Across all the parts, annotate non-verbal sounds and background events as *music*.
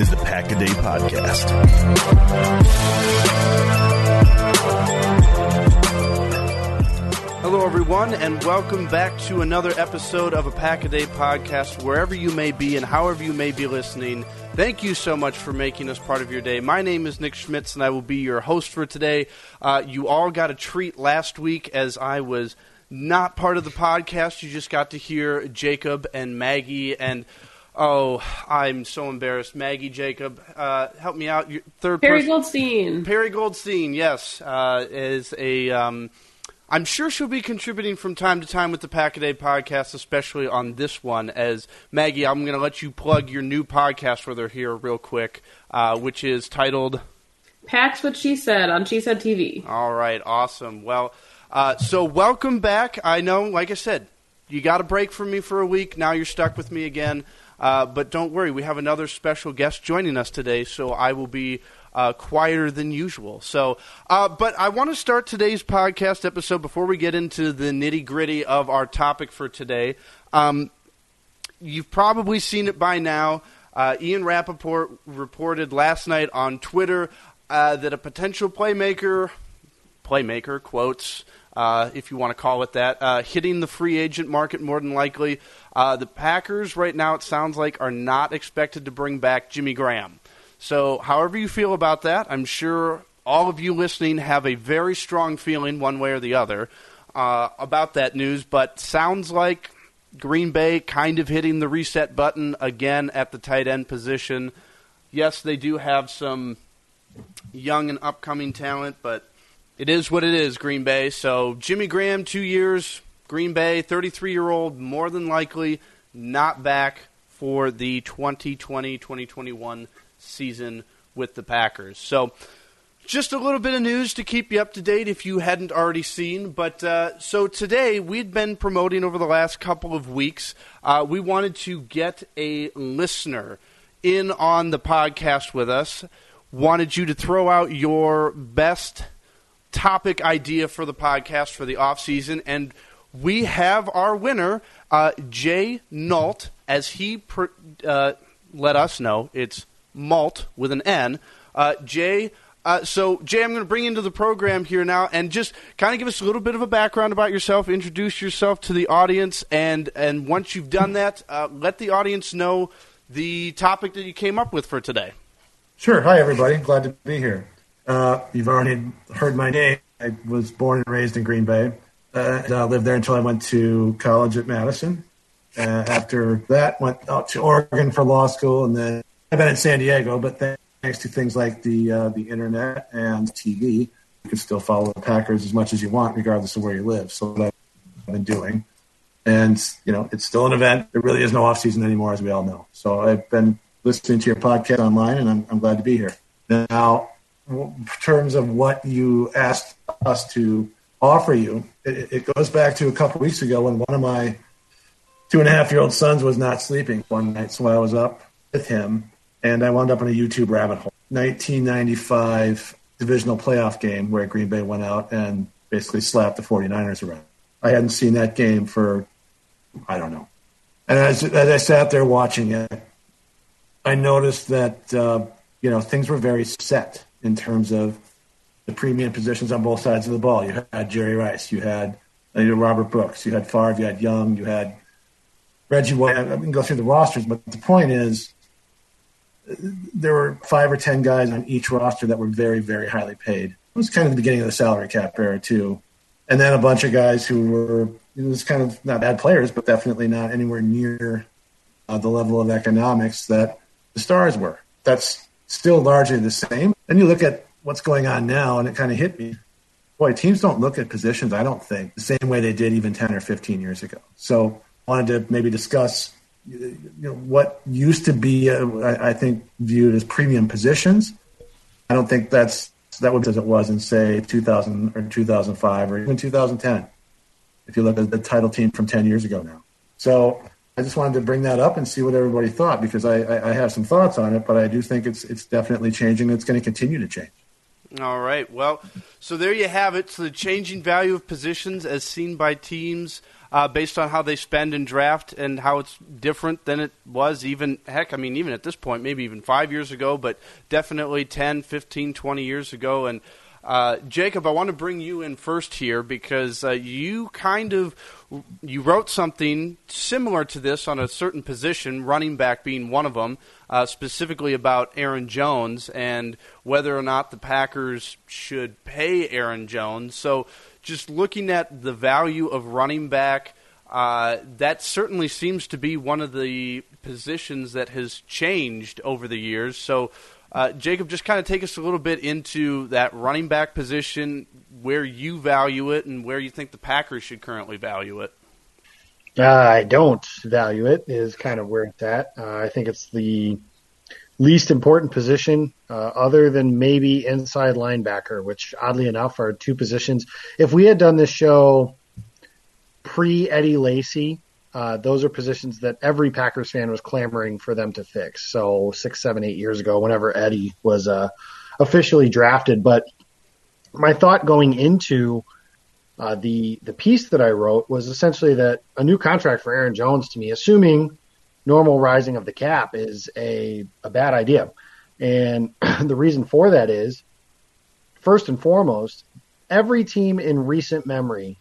Is the Pack a Day Podcast. Hello, everyone, and welcome back to another episode of a Pack a Day podcast. Wherever you may be and however you may be listening, thank you so much for making us part of your day. My name is Nick Schmitz, and I will be your host for today. Uh, you all got a treat last week as I was not part of the podcast. You just got to hear Jacob and Maggie and. Oh, I'm so embarrassed. Maggie, Jacob, uh, help me out. Your third Perry person- Goldstein. Perry Goldstein, yes, uh, is a. Um, I'm sure she'll be contributing from time to time with the Pack a Day podcast, especially on this one. As Maggie, I'm going to let you plug your new podcast where they're here real quick, uh, which is titled. Pack's what she said on She Said TV. All right, awesome. Well, uh, so welcome back. I know, like I said, you got a break from me for a week. Now you're stuck with me again. Uh, but don't worry, we have another special guest joining us today, so I will be uh, quieter than usual. So, uh, but I want to start today's podcast episode before we get into the nitty gritty of our topic for today. Um, you've probably seen it by now. Uh, Ian Rapoport reported last night on Twitter uh, that a potential playmaker, playmaker quotes, uh, if you want to call it that, uh, hitting the free agent market more than likely. Uh, the Packers right now, it sounds like, are not expected to bring back Jimmy Graham. So, however you feel about that, I'm sure all of you listening have a very strong feeling, one way or the other, uh, about that news. But sounds like Green Bay kind of hitting the reset button again at the tight end position. Yes, they do have some young and upcoming talent, but it is what it is, Green Bay. So Jimmy Graham, two years, Green Bay, 33 year old, more than likely not back for the 2020 2021 season with the Packers. So just a little bit of news to keep you up to date if you hadn't already seen. But uh, so today we'd been promoting over the last couple of weeks. Uh, we wanted to get a listener in on the podcast with us. Wanted you to throw out your best topic idea for the podcast for the off season, and we have our winner, uh, Jay Nault, as he pr- uh, let us know. It's Malt with an N. Uh, Jay. Uh, so, Jay, I'm going to bring you into the program here now, and just kind of give us a little bit of a background about yourself. Introduce yourself to the audience, and and once you've done *laughs* that, uh, let the audience know the topic that you came up with for today. Sure. Hi, everybody. Glad to be here. Uh, you've already heard my name. I was born and raised in Green Bay. Uh, I lived there until I went to college at Madison. Uh, after that, went out to Oregon for law school, and then I've been in San Diego. But thanks to things like the uh, the internet and TV, you can still follow the Packers as much as you want, regardless of where you live. So that's I've been doing. And, you know, it's still an event. There really is no off season anymore, as we all know. So I've been listening to your podcast online, and I'm, I'm glad to be here. Now, terms of what you asked us to offer you, it, it goes back to a couple weeks ago when one of my two and a half year old sons was not sleeping one night. So I was up with him, and I wound up in a YouTube rabbit hole. 1995 divisional playoff game where Green Bay went out and basically slapped the 49ers around. I hadn't seen that game for, I don't know. And as, as I sat there watching it, I noticed that, uh, you know, things were very set in terms of the premium positions on both sides of the ball. You had Jerry Rice, you had uh, Robert Brooks, you had Favre, you had Young, you had Reggie White. I can go through the rosters, but the point is, there were five or ten guys on each roster that were very, very highly paid. It was kind of the beginning of the salary cap era too, and then a bunch of guys who were it was kind of not bad players, but definitely not anywhere near uh, the level of economics that the stars were. That's still largely the same. And you look at what's going on now, and it kind of hit me. Boy, teams don't look at positions, I don't think, the same way they did even 10 or 15 years ago. So I wanted to maybe discuss you know, what used to be, uh, I, I, think, viewed as premium positions. I don't think that's that was as it was in say 2000 or 2005 or even 2010. If you look at the title team from 10 years ago now, so I just wanted to bring that up and see what everybody thought because I, I, I have some thoughts on it, but I do think it's it's definitely changing. It's going to continue to change. All right. Well, so there you have it. So the changing value of positions as seen by teams uh, based on how they spend and draft and how it's different than it was even, heck, I mean, even at this point, maybe even five years ago, but definitely 10, 15, 20 years ago. And uh, Jacob, I want to bring you in first here because uh, you kind of you wrote something similar to this on a certain position, running back being one of them, uh, specifically about Aaron Jones and whether or not the Packers should pay Aaron Jones. So just looking at the value of running back, uh, that certainly seems to be one of the positions that has changed over the years. So, uh, Jacob, just kind of take us a little bit into that running back position, where you value it, and where you think the Packers should currently value it. Uh, I don't value it. Is kind of where it's at. Uh, I think it's the least important position uh, other than maybe inside linebacker, which oddly enough are two positions. If we had done this show pre Eddie Lacy, uh, those are positions that every Packers fan was clamoring for them to fix. So six, seven, eight years ago, whenever Eddie was uh, officially drafted. But my thought going into uh, the the piece that I wrote was essentially that a new contract for Aaron Jones to me, assuming normal rising of the cap is a, a bad idea. And *clears throat* the reason for that is, first and foremost, every team in recent memory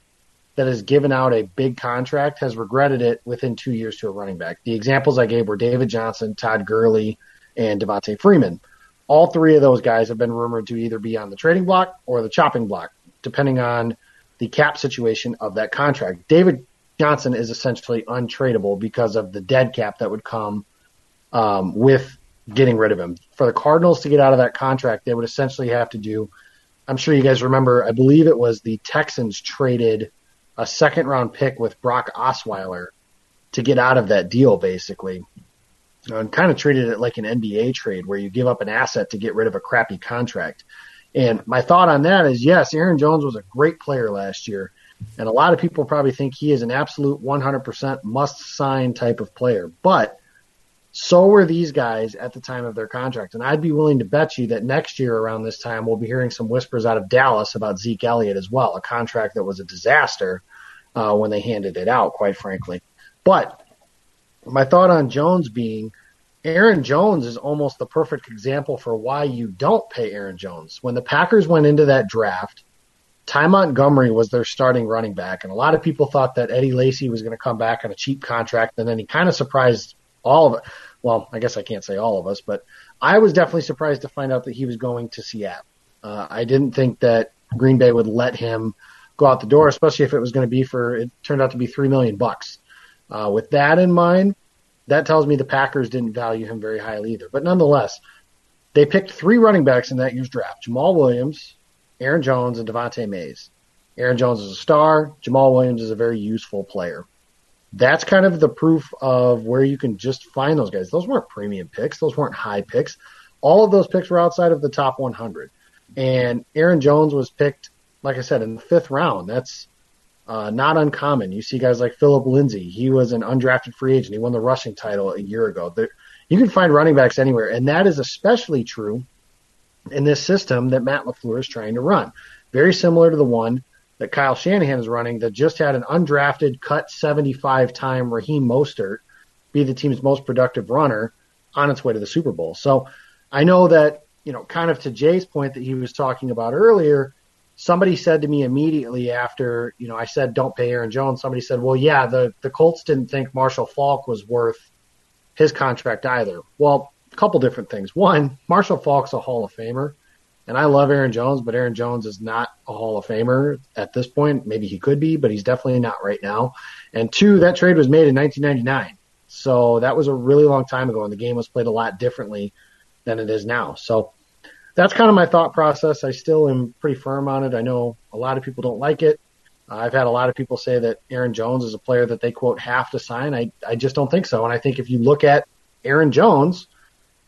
that has given out a big contract has regretted it within two years to a running back. The examples I gave were David Johnson, Todd Gurley, and Devonta Freeman. All three of those guys have been rumored to either be on the trading block or the chopping block, depending on the cap situation of that contract. David Johnson is essentially untradeable because of the dead cap that would come um, with getting rid of him. For the Cardinals to get out of that contract, they would essentially have to do. I'm sure you guys remember. I believe it was the Texans traded a second round pick with Brock Osweiler to get out of that deal, basically, and kind of treated it like an NBA trade where you give up an asset to get rid of a crappy contract. And my thought on that is, yes, Aaron Jones was a great player last year. And a lot of people probably think he is an absolute 100% must sign type of player. But so were these guys at the time of their contract. And I'd be willing to bet you that next year around this time, we'll be hearing some whispers out of Dallas about Zeke Elliott as well, a contract that was a disaster uh, when they handed it out, quite frankly. But my thought on Jones being Aaron Jones is almost the perfect example for why you don't pay Aaron Jones. When the Packers went into that draft, Ty Montgomery was their starting running back, and a lot of people thought that Eddie Lacy was going to come back on a cheap contract, and then he kind of surprised all of it. Well, I guess I can't say all of us, but I was definitely surprised to find out that he was going to Seattle. Uh, I didn't think that Green Bay would let him go out the door, especially if it was going to be for. It turned out to be three million bucks. Uh, with that in mind, that tells me the Packers didn't value him very highly either. But nonetheless, they picked three running backs in that year's draft: Jamaal Williams, Aaron Jones, and Devante Mays. Aaron Jones is a star. Jamaal Williams is a very useful player. That's kind of the proof of where you can just find those guys. Those weren't premium picks. Those weren't high picks. All of those picks were outside of the top 100. And Aaron Jones was picked, like I said, in the fifth round. That's uh, not uncommon. You see guys like Phillip Lindsay. He was an undrafted free agent. He won the rushing title a year ago. There, you can find running backs anywhere, and that is especially true in this system that Matt LaFleur is trying to run. Very similar to the one that Kyle Shanahan is running that just had an undrafted cut 75 time Raheem Mostert be the team's most productive runner on its way to the Super Bowl. So I know that, you know, kind of to Jay's point that he was talking about earlier, somebody said to me immediately after, you know, I said don't pay Aaron Jones, somebody said, well, yeah, the, the Colts didn't think Marshall Faulk was worth his contract either. Well, a couple different things. One, Marshall Faulk's a Hall of Famer. And I love Aaron Jones, but Aaron Jones is not a Hall of Famer at this point. Maybe he could be, but he's definitely not right now. And two, that trade was made in 1999. So that was a really long time ago, and the game was played a lot differently than it is now. So that's kind of my thought process. I still am pretty firm on it. I know a lot of people don't like it. I've had a lot of people say that Aaron Jones is a player that they quote have to sign. I, I just don't think so. And I think if you look at Aaron Jones,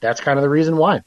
that's kind of the reason why.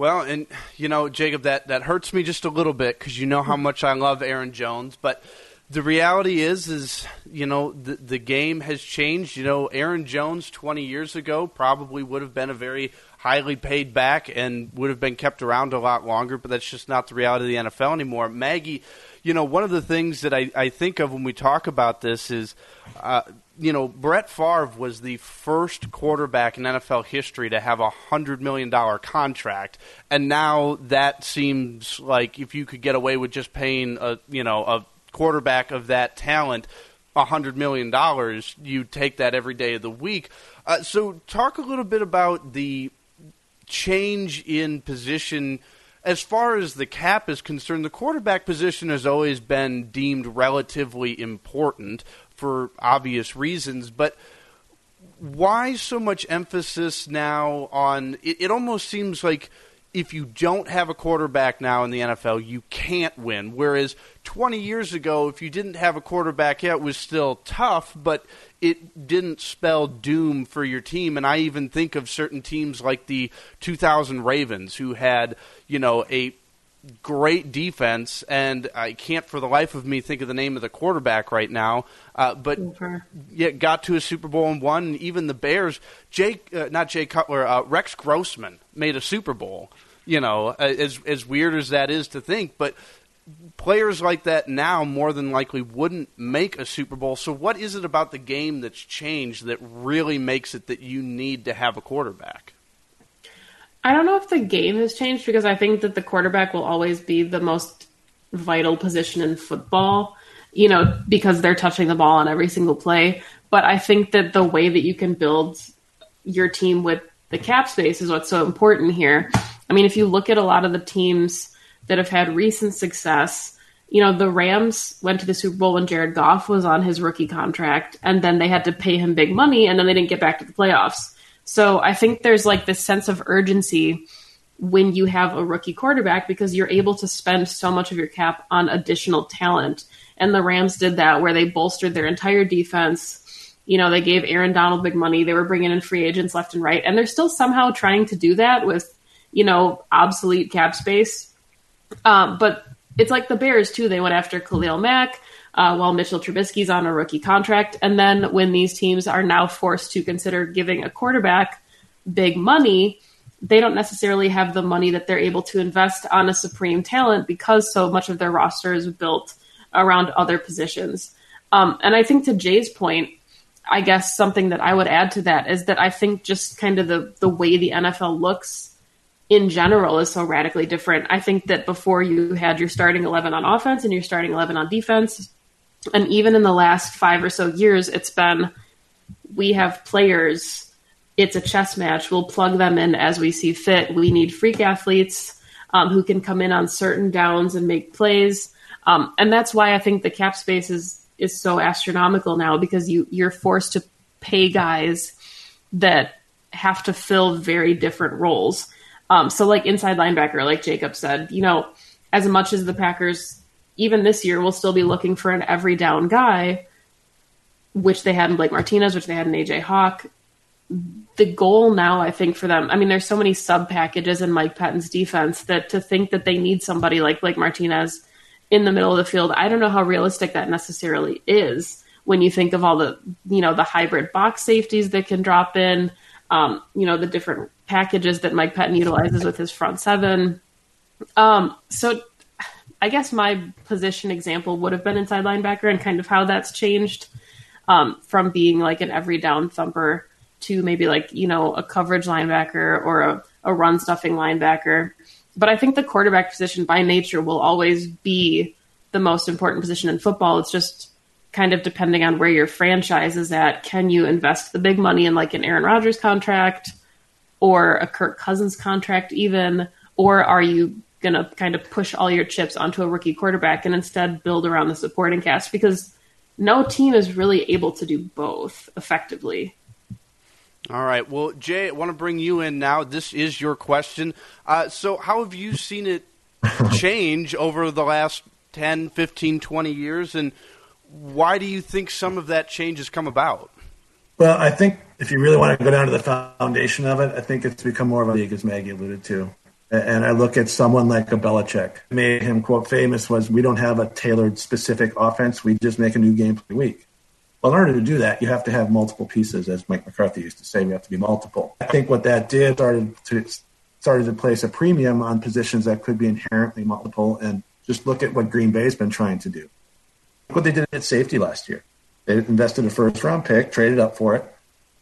Well, and you know, Jacob, that that hurts me just a little bit because you know how much I love Aaron Jones, but the reality is, is you know, the the game has changed. You know, Aaron Jones twenty years ago probably would have been a very highly paid back and would have been kept around a lot longer, but that's just not the reality of the NFL anymore. Maggie, you know, one of the things that I, I think of when we talk about this is. Uh, you know, Brett Favre was the first quarterback in NFL history to have a hundred million dollar contract, and now that seems like if you could get away with just paying a you know a quarterback of that talent a hundred million dollars, you take that every day of the week. Uh, so, talk a little bit about the change in position as far as the cap is concerned, the quarterback position has always been deemed relatively important for obvious reasons, but why so much emphasis now on it, it almost seems like if you don't have a quarterback now in the NFL, you can't win. Whereas 20 years ago, if you didn't have a quarterback yet, it was still tough, but it didn't spell doom for your team. And I even think of certain teams like the 2000 Ravens who had, you know, a great defense, and I can't for the life of me think of the name of the quarterback right now. Uh, but yeah, got to a Super Bowl and won. Even the Bears, Jake, uh, not Jay Cutler, uh, Rex Grossman made a Super Bowl. You know, as as weird as that is to think, but players like that now more than likely wouldn't make a Super Bowl. So, what is it about the game that's changed that really makes it that you need to have a quarterback? I don't know if the game has changed because I think that the quarterback will always be the most vital position in football, you know, because they're touching the ball on every single play. But I think that the way that you can build your team with the cap space is what's so important here. I mean, if you look at a lot of the teams that have had recent success, you know, the Rams went to the Super Bowl when Jared Goff was on his rookie contract, and then they had to pay him big money, and then they didn't get back to the playoffs. So I think there's like this sense of urgency when you have a rookie quarterback because you're able to spend so much of your cap on additional talent. And the Rams did that where they bolstered their entire defense. You know, they gave Aaron Donald big money. They were bringing in free agents left and right. And they're still somehow trying to do that with, you know, obsolete cap space. Um, but it's like the Bears, too. They went after Khalil Mack uh, while Mitchell Trubisky's on a rookie contract. And then when these teams are now forced to consider giving a quarterback big money, they don't necessarily have the money that they're able to invest on a supreme talent because so much of their roster is built around other positions. Um, and I think to Jay's point, I guess something that I would add to that is that I think just kind of the the way the NFL looks in general is so radically different. I think that before you had your starting 11 on offense and your starting 11 on defense, and even in the last five or so years, it's been we have players it's a chess match. We'll plug them in as we see fit. We need freak athletes um, who can come in on certain downs and make plays. Um, and that's why I think the cap space is is so astronomical now because you you're forced to pay guys that have to fill very different roles. Um, so like inside linebacker, like Jacob said, you know, as much as the Packers even this year will still be looking for an every down guy, which they had in Blake Martinez, which they had in AJ Hawk. The goal now, I think, for them, I mean, there's so many sub packages in Mike Pettine's defense that to think that they need somebody like Blake Martinez in the middle of the field, I don't know how realistic that necessarily is when you think of all the, you know, the hybrid box safeties that can drop in, um, you know, the different packages that Mike Pettine utilizes with his front seven. Um, so I guess my position example would have been inside linebacker and kind of how that's changed um, from being like an every down thumper to maybe like, you know, a coverage linebacker or a, a run stuffing linebacker. But I think the quarterback position by nature will always be the most important position in football. It's just kind of depending on where your franchise is at. Can you invest the big money in like an Aaron Rodgers contract or a Kirk Cousins contract, even? Or are you going to kind of push all your chips onto a rookie quarterback and instead build around the supporting cast? Because no team is really able to do both effectively. All right. Well, Jay, I want to bring you in now. This is your question. Uh, so, how have you seen it *laughs* change over the last 10, 15, 20 years? And why do you think some of that change has come about? Well, I think if you really want to go down to the foundation of it, I think it's become more of a league, as Maggie alluded to. And I look at someone like a Belichick. Made him quote famous was, "We don't have a tailored specific offense. We just make a new game every week." Well, in order to do that, you have to have multiple pieces, as Mike McCarthy used to say. We have to be multiple. I think what that did started to started to place a premium on positions that could be inherently multiple. And just look at what Green Bay's been trying to do. Look what they did at safety last year. They invested a first round pick, traded up for it,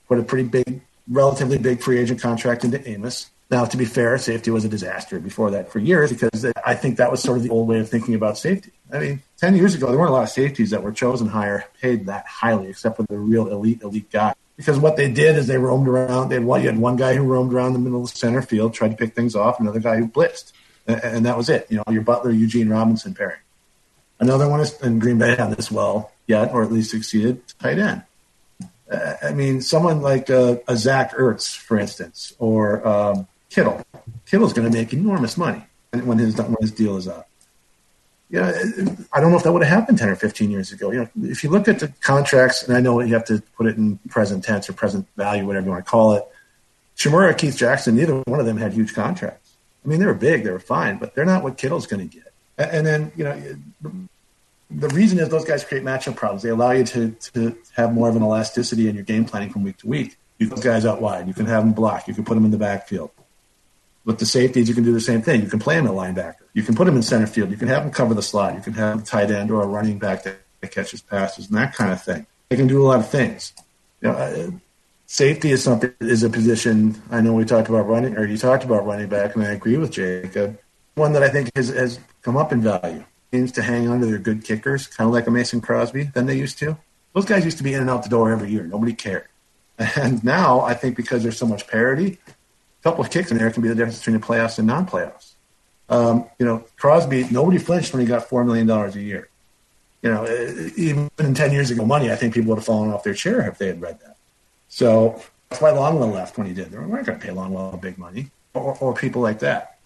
put a pretty big, relatively big free agent contract into Amos. Now, to be fair, safety was a disaster before that for years because I think that was sort of the old way of thinking about safety. I mean, 10 years ago, there weren't a lot of safeties that were chosen higher, paid that highly, except for the real elite, elite guy. Because what they did is they roamed around. They had one, you had one guy who roamed around the middle of the center field, tried to pick things off, another guy who blitzed. And that was it. You know, your Butler, Eugene Robinson pairing. Another one is, in Green Bay had this well yet, or at least succeeded, tight end. I mean, someone like uh, a Zach Ertz, for instance, or um, Kittle. Kittle's going to make enormous money when his when his deal is up know, I don't know if that would have happened 10 or 15 years ago. You know, if you look at the contracts, and I know you have to put it in present tense or present value, whatever you want to call it, Chmura, Keith Jackson, neither one of them had huge contracts. I mean, they were big, they were fine, but they're not what Kittle's going to get. And then, you know, the reason is those guys create matchup problems. They allow you to, to have more of an elasticity in your game planning from week to week. You those guys out wide. You can have them block. You can put them in the backfield. With the safeties, you can do the same thing. You can play them at linebacker. You can put them in center field. You can have them cover the slot. You can have a tight end or a running back that, catches passes and that kind of thing. They can do a lot of things. You know, uh, safety is something is a position. I know we talked about running, or you talked about running back, and I agree with Jacob. One that I think has, has come up in value. Seems to hang on to their good kickers, kind of like a Mason Crosby than they used to. Those guys used to be in and out the door every year. Nobody cared. *laughs* And now I think because there's so much parity, couple of kicks in there can be the difference between the playoffs and non-playoffs. Um, you know, Crosby, nobody flinched when he got $4 million a year. You know, even 10 years ago, money, I think people would have fallen off their chair if they had read that. So that's why Longwell left when he did. They weren't going to pay Longwell big money or, or people like that.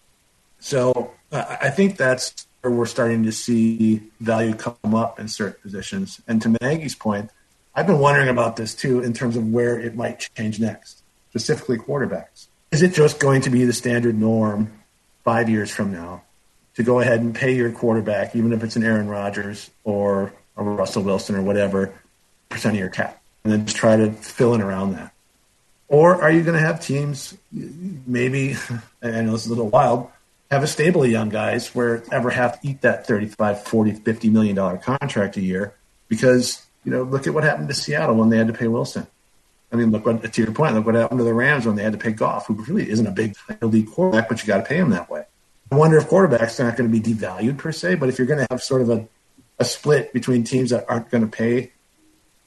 So uh, I think that's where we're starting to see value come up in certain positions. And to Maggie's point, I've been wondering about this too in terms of where it might change next, specifically quarterbacks. Is it just going to be the standard norm five years from now to go ahead and pay your quarterback, even if it's an Aaron Rodgers or a Russell Wilson or whatever, percent of your cap, and then just try to fill in around that? Or are you going to have teams, maybe, *laughs* I know this is a little wild, have a stable of young guys where ever have to eat that 35, 40, 50 million dollar contract a year because, you know, look at what happened to Seattle when they had to pay Wilson. I mean, look what to your point. Look what happened to the Rams when they had to pay Goff, who really isn't a big elite quarterback, but you got to pay him that way. I wonder if quarterbacks are not going to be devalued per se, but if you're going to have sort of a, a split between teams that aren't going to pay,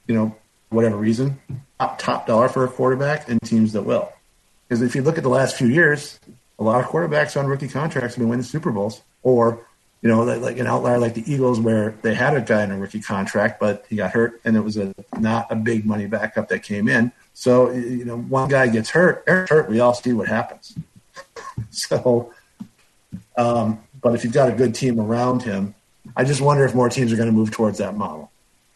you know, whatever reason, top, top dollar for a quarterback and teams that will. Because if you look at the last few years, a lot of quarterbacks on rookie contracts have been winning Super Bowls, or you know, like like, an outlier like the Eagles, where they had a guy in a rookie contract, but he got hurt, and it was a not a big money backup that came in. So you know, one guy gets hurt, hurt, we all see what happens. *laughs* so, um, but if you've got a good team around him, I just wonder if more teams are going to move towards that model.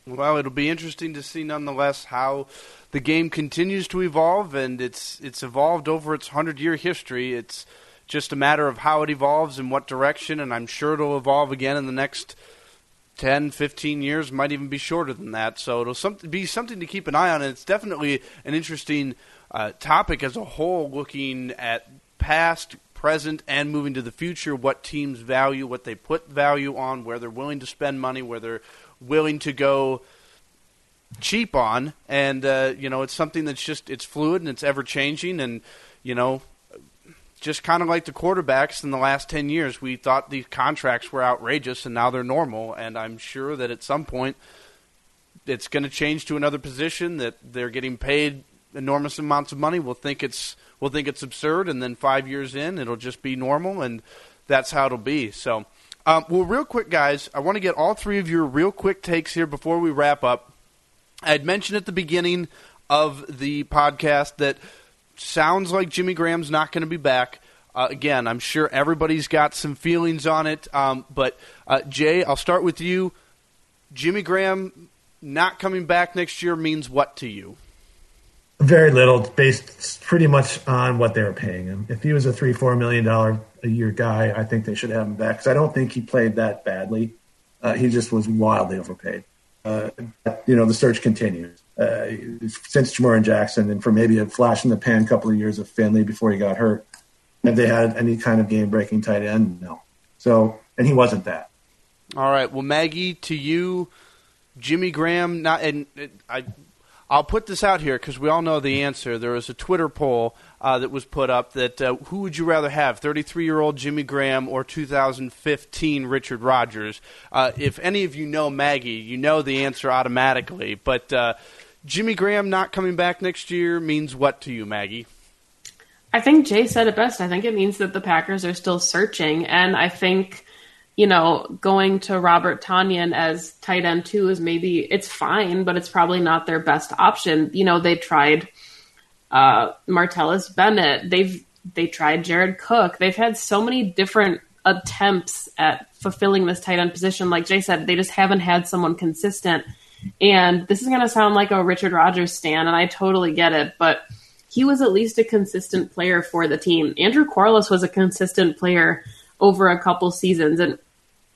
Well, it'll be interesting to see, nonetheless, how the game continues to evolve, and it's it's evolved over its hundred year history. It's just a matter of how it evolves and what direction, and I'm sure it'll evolve again in the next 10, 15 years, might even be shorter than that. So it'll some, be something to keep an eye on, and it's definitely an interesting uh, topic as a whole, looking at past, present, and moving to the future, what teams value, what they put value on, where they're willing to spend money, where they're willing to go cheap on, and uh, you know it's something that's just it's fluid and it's ever changing, and you know just kind of like the quarterbacks in the last 10 years. We thought these contracts were outrageous and now they're normal. And I'm sure that at some point it's going to change to another position that they're getting paid enormous amounts of money. We'll think it's, we'll think it's absurd. And then five years in, it'll just be normal. And that's how it'll be. So, um, well, real quick, guys, I want to get all three of your real quick takes here before we wrap up. I had mentioned at the beginning of the podcast that – sounds like Jimmy Graham's not going to be back. Uh, again, I'm sure everybody's got some feelings on it. Um, but uh, Jay, I'll start with you. Jimmy Graham not coming back next year means what to you? Very little, based pretty much on what they were paying him. If he was a three, four million dollar a year guy, I think they should have him back because I don't think he played that badly. Uh, he just was wildly overpaid. Uh, you know, the search continues uh, since Ja'Marr Jackson, and for maybe a flash in the pan couple of years of Finley before he got hurt. Have they had any kind of game breaking tight end? No. So, and he wasn't that. All right. Well, Maggie, to you, Jimmy Graham. Not, and I, I'll put this out here because we all know the answer. There was a Twitter poll uh, that was put up that uh, who would you rather have, 33 year old Jimmy Graham or 2015 Richard Rodgers? Uh, if any of you know Maggie, you know the answer automatically. But uh, Jimmy Graham not coming back next year means what to you, Maggie? I think Jay said it best. I think it means that the Packers are still searching. And I think, you know, going to Robert Tonyan as tight end two is maybe it's fine, but it's probably not their best option. You know, they tried uh, Martellus Bennett. They've they tried Jared Cook. They've had so many different attempts at fulfilling this tight end position. Like Jay said, they just haven't had someone consistent. And this is going to sound like a Richard Rodgers stand, and I totally get it, but he was at least a consistent player for the team. Andrew Quarless was a consistent player over a couple seasons, and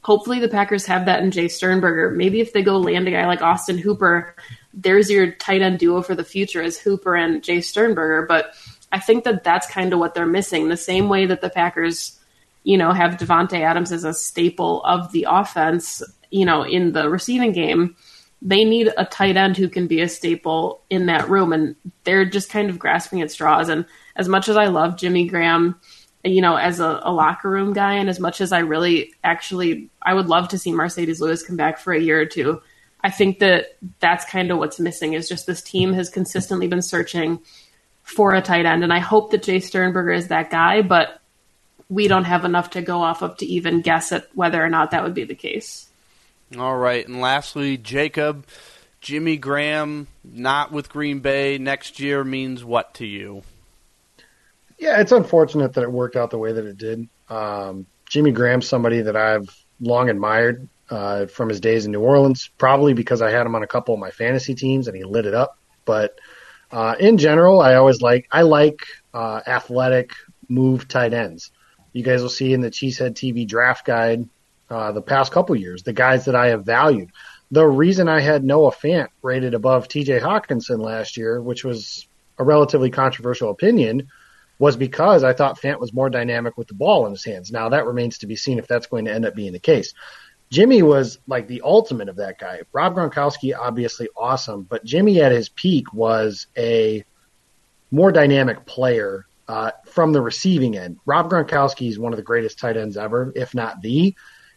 hopefully the Packers have that in Jace Sternberger. Maybe if they go land a guy like Austin Hooper, there's your tight end duo for the future as Hooper and Jace Sternberger. But I think that that's kind of what they're missing. The same way that the Packers, you know, have Davante Adams as a staple of the offense, you know, in the receiving game they need a tight end who can be a staple in that room, and they're just kind of grasping at straws. And as much as I love Jimmy Graham, you know, as a, a locker room guy, and as much as I really actually, I would love to see Marcedes Lewis come back for a year or two. I think that that's kind of what's missing is just this team has consistently been searching for a tight end, and I hope that Jace Sternberger is that guy, but we don't have enough to go off of to even guess at whether or not that would be the case. All right, and lastly, Jacob, Jimmy Graham not with Green Bay next year means what to you? Yeah, it's unfortunate that it worked out the way that it did. Um, Jimmy Graham's somebody that I've long admired uh, from his days in New Orleans, probably because I had him on a couple of my fantasy teams and he lit it up. But uh, in general, I always like I like uh, athletic move tight ends. You guys will see in the Cheesehead TV draft guide uh, the past couple years, the guys that I have valued. The reason I had Noah Fant rated above TJ Hockenson last year, which was a relatively controversial opinion, was because I thought Fant was more dynamic with the ball in his hands. Now that remains to be seen if that's going to end up being the case. Jimmy was like the ultimate of that guy. Rob Gronkowski, obviously awesome, but Jimmy at his peak was a more dynamic player uh, from the receiving end. Rob Gronkowski is one of the greatest tight ends ever, if not the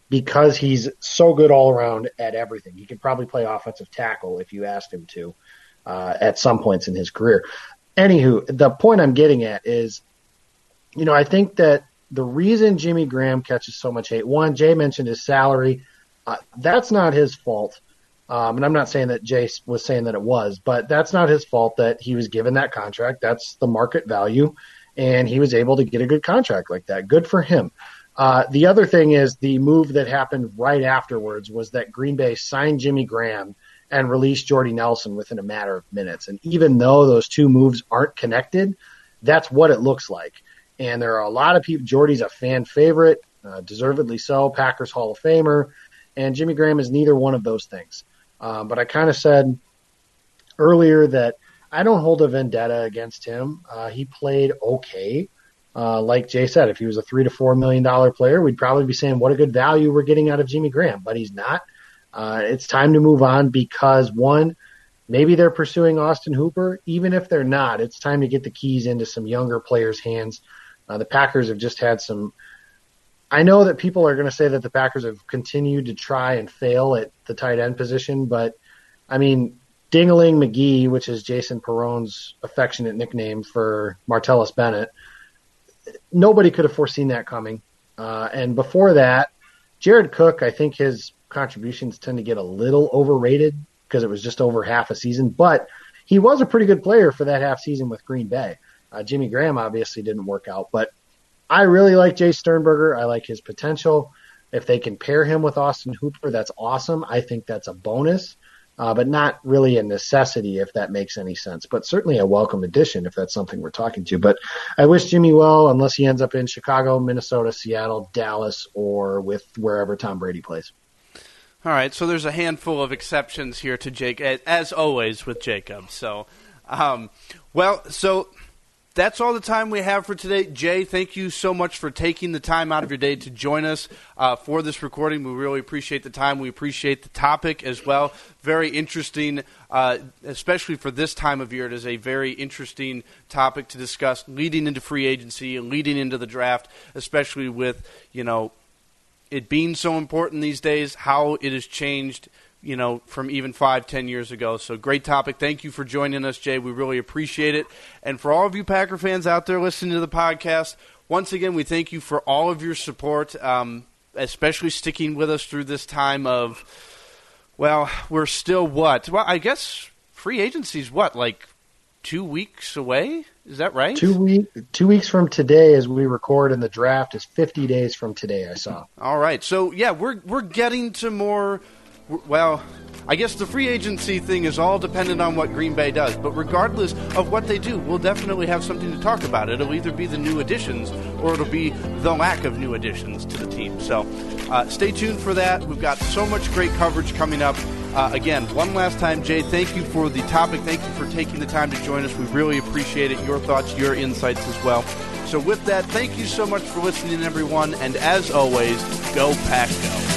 because he's so good all around at everything. He could probably play offensive tackle if you asked him to. uh, at some points in his career. Anywho, the point I'm getting at is, you know, I think that the reason Jimmy Graham catches so much hate, one, Jay mentioned his salary. Uh, that's not his fault. Um, and I'm not saying that Jay was saying that it was, but that's not his fault that he was given that contract. That's the market value. And he was able to get a good contract like that. Good for him. Uh, the other thing is the move that happened right afterwards was that Green Bay signed Jimmy Graham and released Jordy Nelson within a matter of minutes. And even though those two moves aren't connected, that's what it looks like. And there are a lot of people. Jordy's a fan favorite, uh, deservedly so, Packers Hall of Famer, and Jimmy Graham is neither one of those things. Um, but I kind of said earlier that I don't hold a vendetta against him. Uh, he played okay. Uh, like Jay said, if he was a three to four million dollar player, we'd probably be saying what a good value we're getting out of Jimmy Graham. But he's not. Uh, it's time to move on because one, maybe they're pursuing Austin Hooper. Even if they're not, it's time to get the keys into some younger players' hands. Uh, the Packers have just had some I know that people are going to say that the Packers have continued to try and fail at the tight end position, but I mean, Dingling McGee, which is Jason Perrone's affectionate nickname for Martellus Bennett, nobody could have foreseen that coming. Uh, and before that, Jared Cook, I think his contributions tend to get a little overrated because it was just over half a season, but he was a pretty good player for that half season with Green Bay. Uh, Jimmy Graham obviously didn't work out, but I really like Jace Sternberger. I like his potential. If they can pair him with Austin Hooper, that's awesome. I think that's a bonus, uh, but not really a necessity if that makes any sense. But certainly a welcome addition if that's something we're talking to. But I wish Jimmy well, unless he ends up in Chicago, Minnesota, Seattle, Dallas, or with wherever Tom Brady plays. All right, so there's a handful of exceptions here to Jake, as always with Jacob. So, um, well, so that's all the time we have for today. Jay, thank you so much for taking the time out of your day to join us uh, for this recording. We really appreciate the time. We appreciate the topic as well. Very interesting, uh, especially for this time of year. It is a very interesting topic to discuss leading into free agency and leading into the draft, especially with, you know, it being so important these days, how it has changed – you know, from even five, ten years ago. So great topic. Thank you for joining us, Jay. We really appreciate it. And for all of you Packer fans out there listening to the podcast, once again, we thank you for all of your support, um, especially sticking with us through this time of, well, we're still what? Well, I guess free agency is what, like two weeks away? Is that right? Two week, two weeks from today, as we record, and the draft is fifty days from today. I saw. All right, so yeah, we're we're getting to more well, I guess the free agency thing is all dependent on what Green Bay does. But regardless of what they do, we'll definitely have something to talk about. It'll either be the new additions or it'll be the lack of new additions to the team. So uh, stay tuned for that. We've got so much great coverage coming up. Uh, again, one last time, Jay, thank you for the topic. Thank you for taking the time to join us. We really appreciate it. Your thoughts, your insights as well. So, with that, thank you so much for listening, everyone. And as always, go pack go.